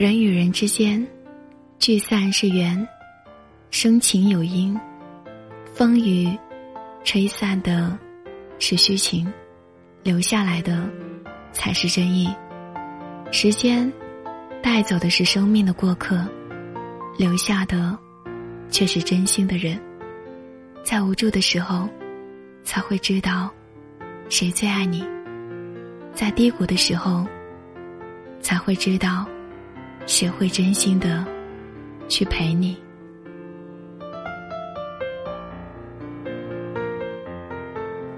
人与人之间，聚散是缘，生情有因，风雨吹散的是虚情，留下来的才是真意。时间带走的是生命的过客，留下的却是真心的人。在无助的时候，才会知道谁最爱你；在低谷的时候，才会知道谁会真心的去陪你。